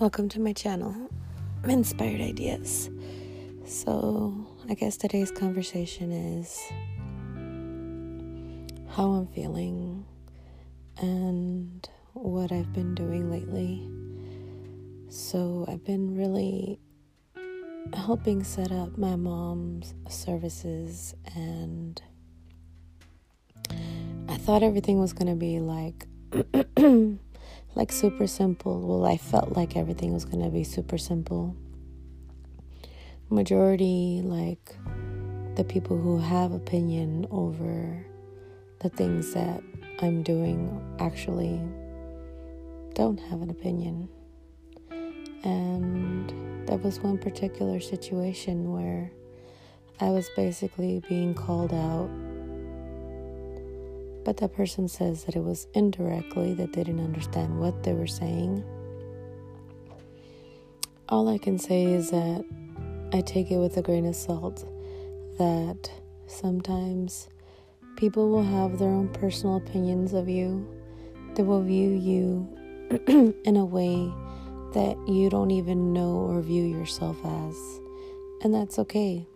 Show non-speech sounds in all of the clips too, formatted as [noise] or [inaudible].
Welcome to my channel, Inspired Ideas. So, I guess today's conversation is how I'm feeling and what I've been doing lately. So, I've been really helping set up my mom's services, and I thought everything was going to be like. [clears throat] like super simple. Well, I felt like everything was going to be super simple. Majority, like the people who have opinion over the things that I'm doing, actually don't have an opinion. And there was one particular situation where I was basically being called out but that person says that it was indirectly, that they didn't understand what they were saying. All I can say is that I take it with a grain of salt that sometimes people will have their own personal opinions of you. They will view you [clears throat] in a way that you don't even know or view yourself as. And that's okay.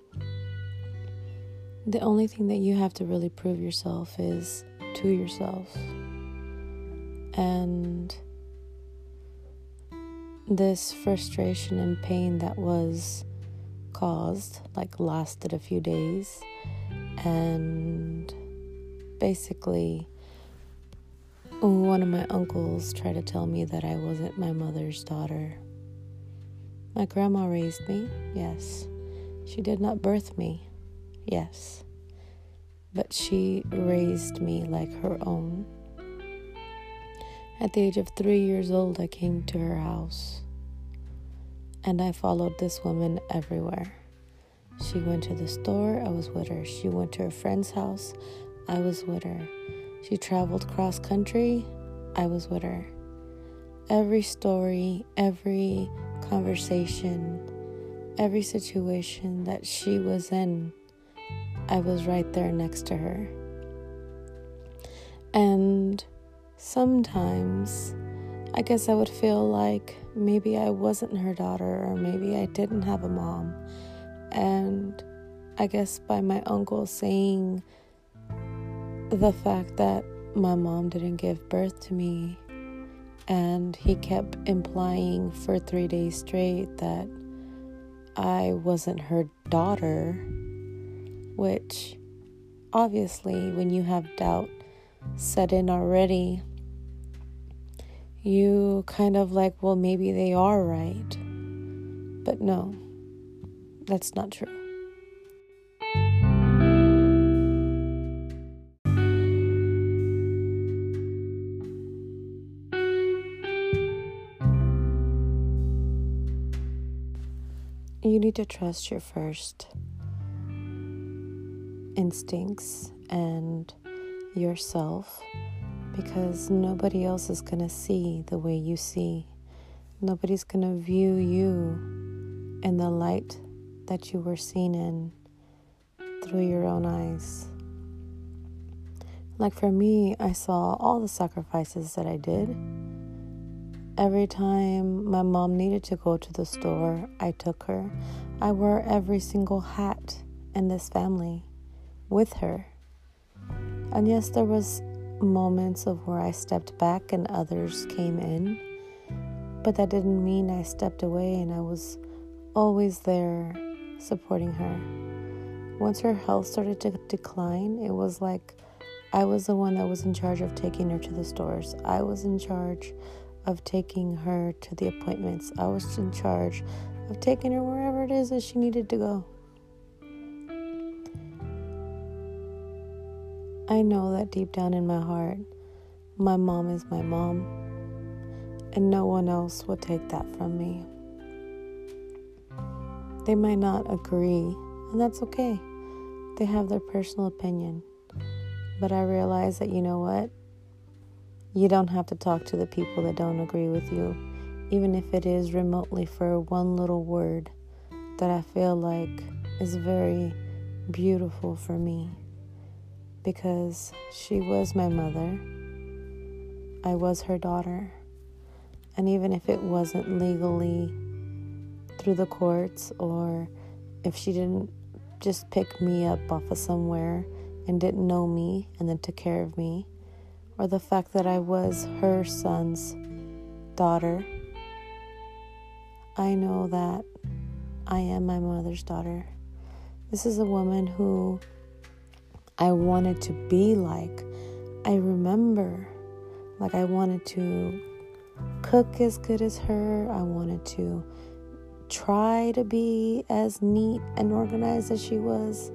The only thing that you have to really prove yourself is to yourself. And this frustration and pain that was caused, like, lasted a few days. And basically, one of my uncles tried to tell me that I wasn't my mother's daughter. My grandma raised me, yes. She did not birth me, yes but she raised me like her own. At the age of three years old, I came to her house and I followed this woman everywhere. She went to the store, I was with her. She went to her friend's house, I was with her. She traveled cross country, I was with her. Every story, every conversation, every situation that she was in, I was right there next to her. And sometimes I guess I would feel like maybe I wasn't her daughter or maybe I didn't have a mom. And I guess by my uncle saying the fact that my mom didn't give birth to me and he kept implying for three days straight that I wasn't her daughter which obviously, when you have doubt set in already, you kind of like, well, maybe they are right. But no, that's not true. You need to trust your first instincts and yourself because nobody else is going to see the way you see. Nobody's going to view you in the light that you were seen in through your own eyes. Like for me, I saw all the sacrifices that I did. Every time my mom needed to go to the store, I took her. I wore every single hat in this family with her. And yes, there was moments of where I stepped back and others came in, but that didn't mean I stepped away and I was always there supporting her. Once her health started to decline, it was like I was the one that was in charge of taking her to the stores. I was in charge of taking her to the appointments. I was in charge of taking her wherever it is that she needed to go. I know that deep down in my heart, my mom is my mom, and no one else will take that from me. They might not agree, and that's okay. They have their personal opinion. But I realize that you know what? You don't have to talk to the people that don't agree with you, even if it is remotely for one little word that I feel like is very beautiful for me because she was my mother. I was her daughter. And even if it wasn't legally through the courts, or if she didn't just pick me up off of somewhere and didn't know me and then took care of me, or the fact that I was her son's daughter, I know that I am my mother's daughter. This is a woman who I wanted to be like. I remember, like, I wanted to cook as good as her. I wanted to try to be as neat and organized as she was.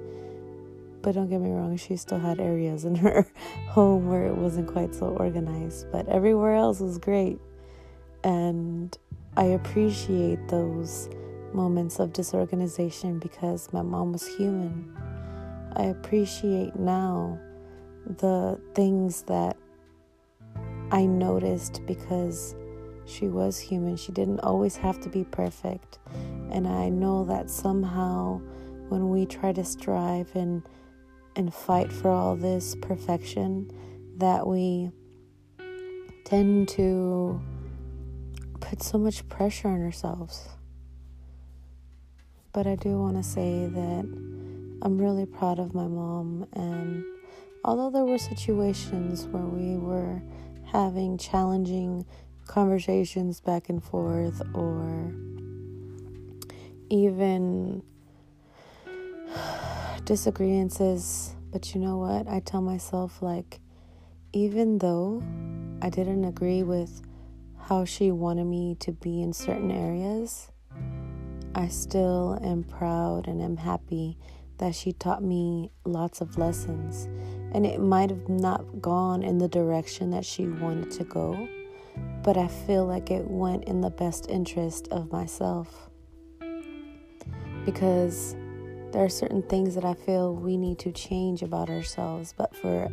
But don't get me wrong, she still had areas in her [laughs] home where it wasn't quite so organized. But everywhere else was great. And I appreciate those moments of disorganization because my mom was human. I appreciate now the things that I noticed because she was human. She didn't always have to be perfect. And I know that somehow when we try to strive and and fight for all this perfection that we tend to put so much pressure on ourselves. But I do want to say that I'm really proud of my mom. And although there were situations where we were having challenging conversations back and forth, or even [sighs] disagreements, but you know what? I tell myself, like, even though I didn't agree with how she wanted me to be in certain areas, I still am proud and am happy that she taught me lots of lessons. And it might have not gone in the direction that she wanted to go, but I feel like it went in the best interest of myself. Because there are certain things that I feel we need to change about ourselves, but for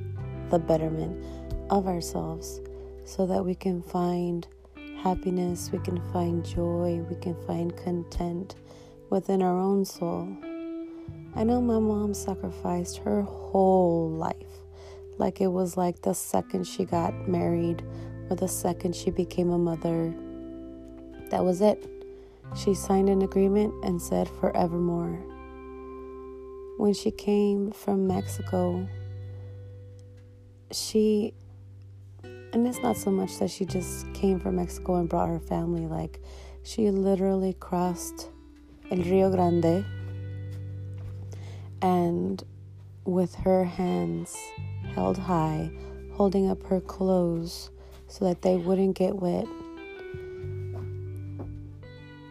the betterment of ourselves, so that we can find happiness, we can find joy, we can find content within our own soul. I know my mom sacrificed her whole life. Like it was like the second she got married or the second she became a mother. That was it. She signed an agreement and said forevermore. When she came from Mexico, she and it's not so much that she just came from Mexico and brought her family, like, she literally crossed El Rio Grande and with her hands held high, holding up her clothes so that they wouldn't get wet.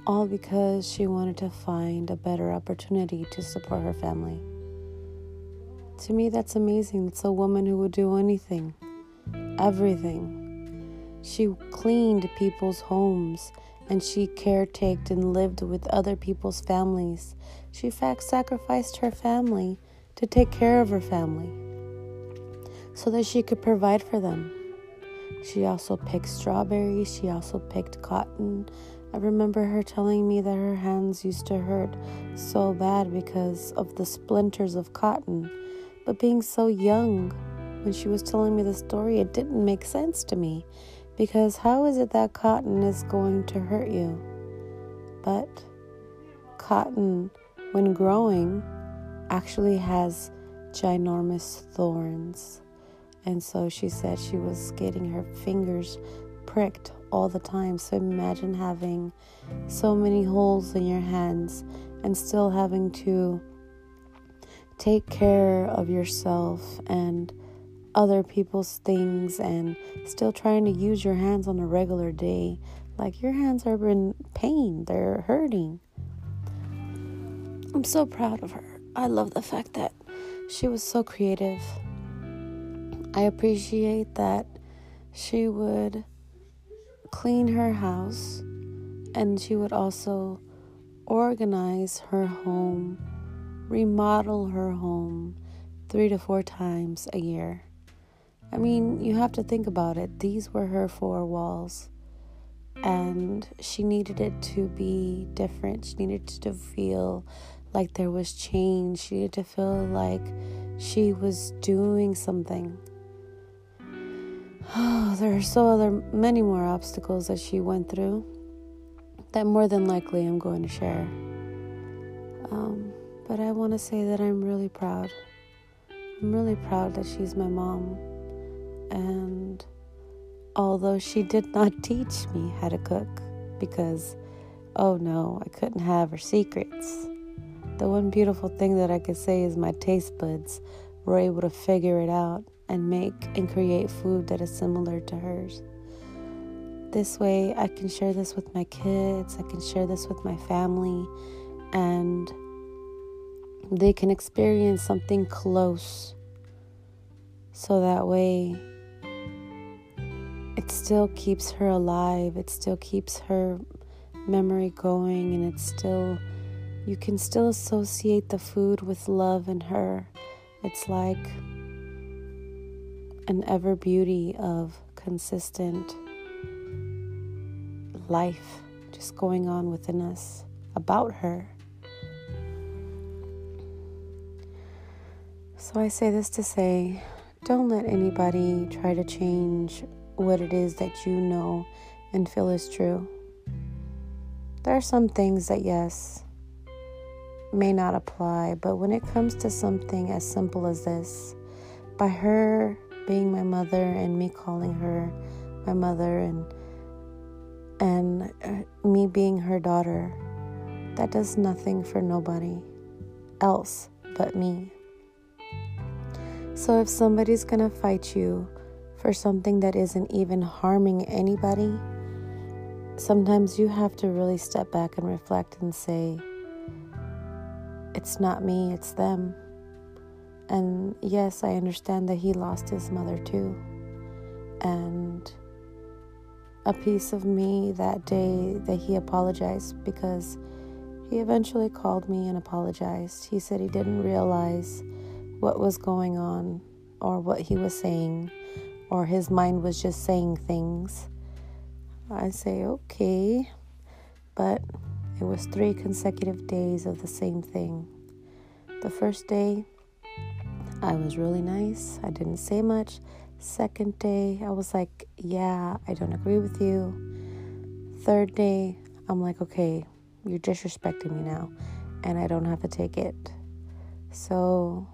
All because she wanted to find a better opportunity to support her family. To me, that's amazing. It's a woman who would do anything everything. She cleaned people's homes and she caretaked and lived with other people's families. She fact sacrificed her family to take care of her family so that she could provide for them. She also picked strawberries, she also picked cotton. I remember her telling me that her hands used to hurt so bad because of the splinters of cotton. But being so young, when she was telling me the story, it didn't make sense to me because how is it that cotton is going to hurt you? But cotton, when growing, actually has ginormous thorns. And so she said she was getting her fingers pricked all the time. So imagine having so many holes in your hands and still having to take care of yourself and other people's things and still trying to use your hands on a regular day. Like your hands are in pain, they're hurting. I'm so proud of her. I love the fact that she was so creative. I appreciate that she would clean her house and she would also organize her home, remodel her home three to four times a year. I mean, you have to think about it. These were her four walls. And she needed it to be different. She needed to feel like there was change. She needed to feel like she was doing something. Oh, [sighs] there are so other many more obstacles that she went through that more than likely I'm going to share. Um, but I want to say that I'm really proud. I'm really proud that she's my mom. And although she did not [laughs] teach me how to cook, because oh no, I couldn't have her secrets. The one beautiful thing that I could say is my taste buds were able to figure it out and make and create food that is similar to hers. This way, I can share this with my kids, I can share this with my family, and they can experience something close. So that way, it still keeps her alive, it still keeps her memory going, and it's still, you can still associate the food with love and her. It's like an ever beauty of consistent life just going on within us about her. So I say this to say don't let anybody try to change what it is that you know and feel is true. There are some things that, yes, may not apply, but when it comes to something as simple as this, by her being my mother and me calling her my mother and and uh, me being her daughter that does nothing for nobody else but me so if somebody's to fight you for something that isn't even harming anybody sometimes you have to really step back and reflect and say it's not me it's them and yes, I understand that he lost his mother too. And a piece of me that day that he apologized because he eventually called me and apologized. He said he didn't realize what was going on or what he was saying or his mind was just saying things. I say, okay, but it was three consecutive days of the same thing. The first day, I was really nice. I didn't say much. Second day, I was like, yeah, I don't agree with you. Third day, I'm like, okay, you're disrespecting me now, and I don't have to take it. So,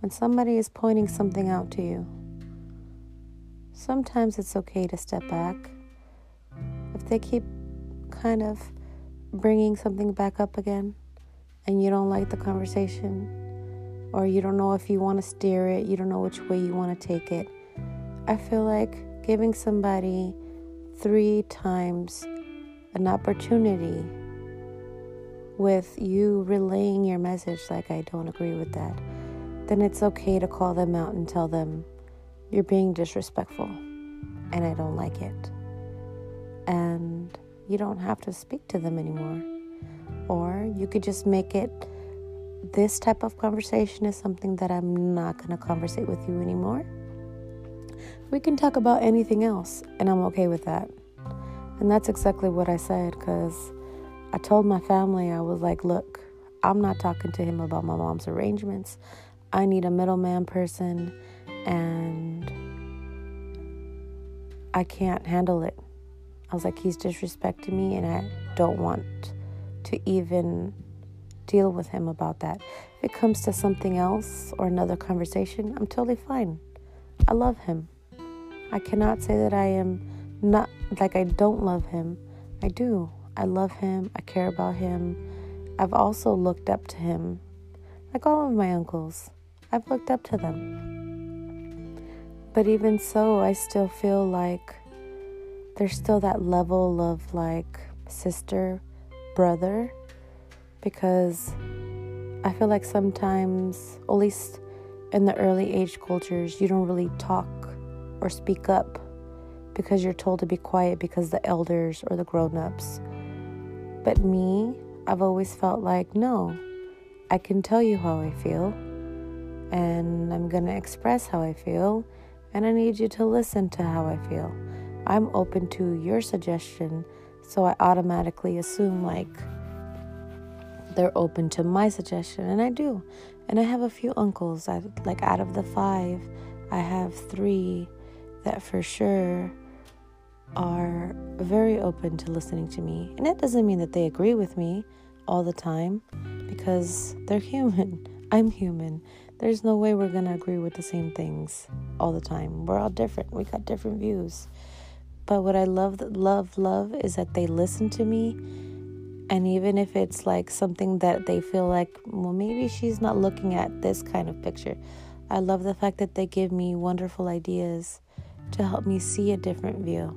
when somebody is pointing something out to you, sometimes it's okay to step back. If they keep kind of bringing something back up again and you don't like the conversation, or you don't know if you want to steer it, you don't know which way you want to take it. I feel like giving somebody three times an opportunity with you relaying your message, like, I don't agree with that, then it's okay to call them out and tell them, you're being disrespectful and I don't like it. And you don't have to speak to them anymore. Or you could just make it this type of conversation is something that I'm not going to conversate with you anymore. We can talk about anything else, and I'm okay with that. And that's exactly what I said because I told my family, I was like, look, I'm not talking to him about my mom's arrangements. I need a middleman person, and I can't handle it. I was like, he's disrespecting me, and I don't want to even deal with him about that. If it comes to something else or another conversation, I'm totally fine. I love him. I cannot say that I am not like I don't love him. I do. I love him. I care about him. I've also looked up to him. Like all of my uncles, I've looked up to them. But even so, I still feel like there's still that level of like sister, brother because I feel like sometimes, at least in the early age cultures, you don't really talk or speak up because you're told to be quiet because the elders or the grown ups. But me, I've always felt like, no, I can tell you how I feel, and I'm gonna express how I feel, and I need you to listen to how I feel. I'm open to your suggestion, so I automatically assume, like, they're open to my suggestion, and I do. And I have a few uncles. I like out of the five, I have three that for sure are very open to listening to me. And that doesn't mean that they agree with me all the time because they're [laughs] human. I'm human. There's no way we're going to agree with the same things all the time. We're all different. We got different views. But what I love, love, love is that they listen to me. And even if it's like something that they feel like, well, maybe she's not looking at this kind of picture, I love the fact that they give me wonderful ideas to help me see a different view.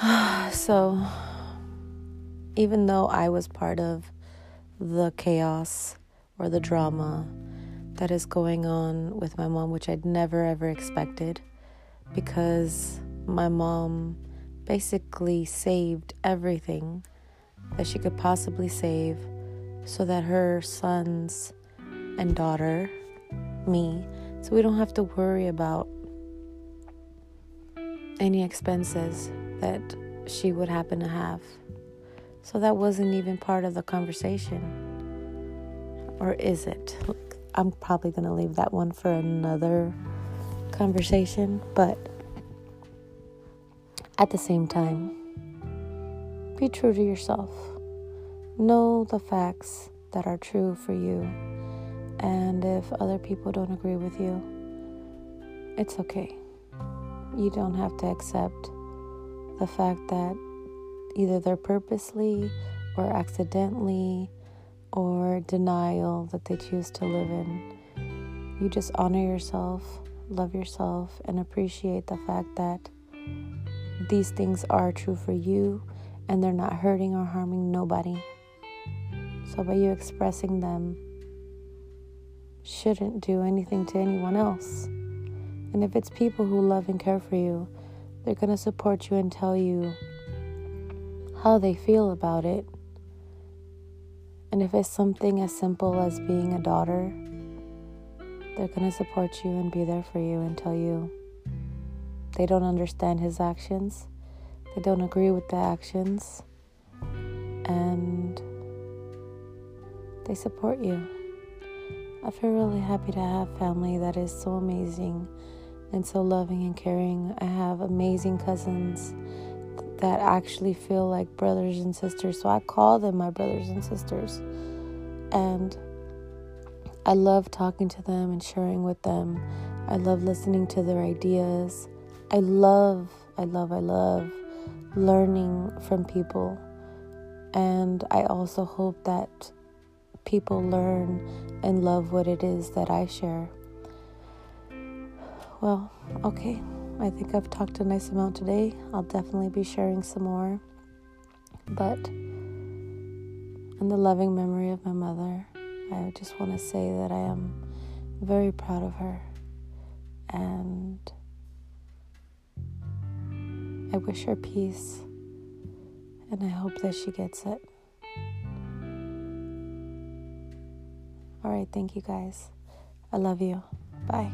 [sighs] so, even though I was part of the chaos or the drama that is going on with my mom, which I'd never ever expected because my mom basically saved everything that she could possibly save so that her sons and daughter, me, so we don't have to worry about any expenses that she would happen to have. So that wasn't even part of the conversation. Or is it? I'm probably going to leave that one for another conversation, but at the same time, be true to yourself. Know the facts that are true for you. And if other people don't agree with you, it's okay. You don't have to accept the fact that either they're purposely or accidentally or denial that they choose to live in. You just honor yourself, love yourself, and appreciate the fact that these things are true for you and they're not hurting or harming nobody. So, by you expressing them, shouldn't do anything to anyone else. And if it's people who love and care for you, they're going to support you and tell you how they feel about it and if it's something as simple as being a daughter, they're going to support you and be there for you and tell you they don't understand his actions, they don't agree with the actions, and they support you. I feel really happy to have family that is so amazing and so loving and caring. I have amazing cousins that actually feel like brothers and sisters. So I call them my brothers and sisters. And I love talking to them and sharing with them. I love listening to their ideas. I love, I love, I love learning from people. And I also hope that people learn and love what it is that I share. Well, okay. I think I've talked a nice amount today. I'll definitely be sharing some more. But in the loving memory of my mother, I just want to say that I am very proud of her. And I wish her peace. And I hope that she gets it. All right, thank you guys. I love you. Bye.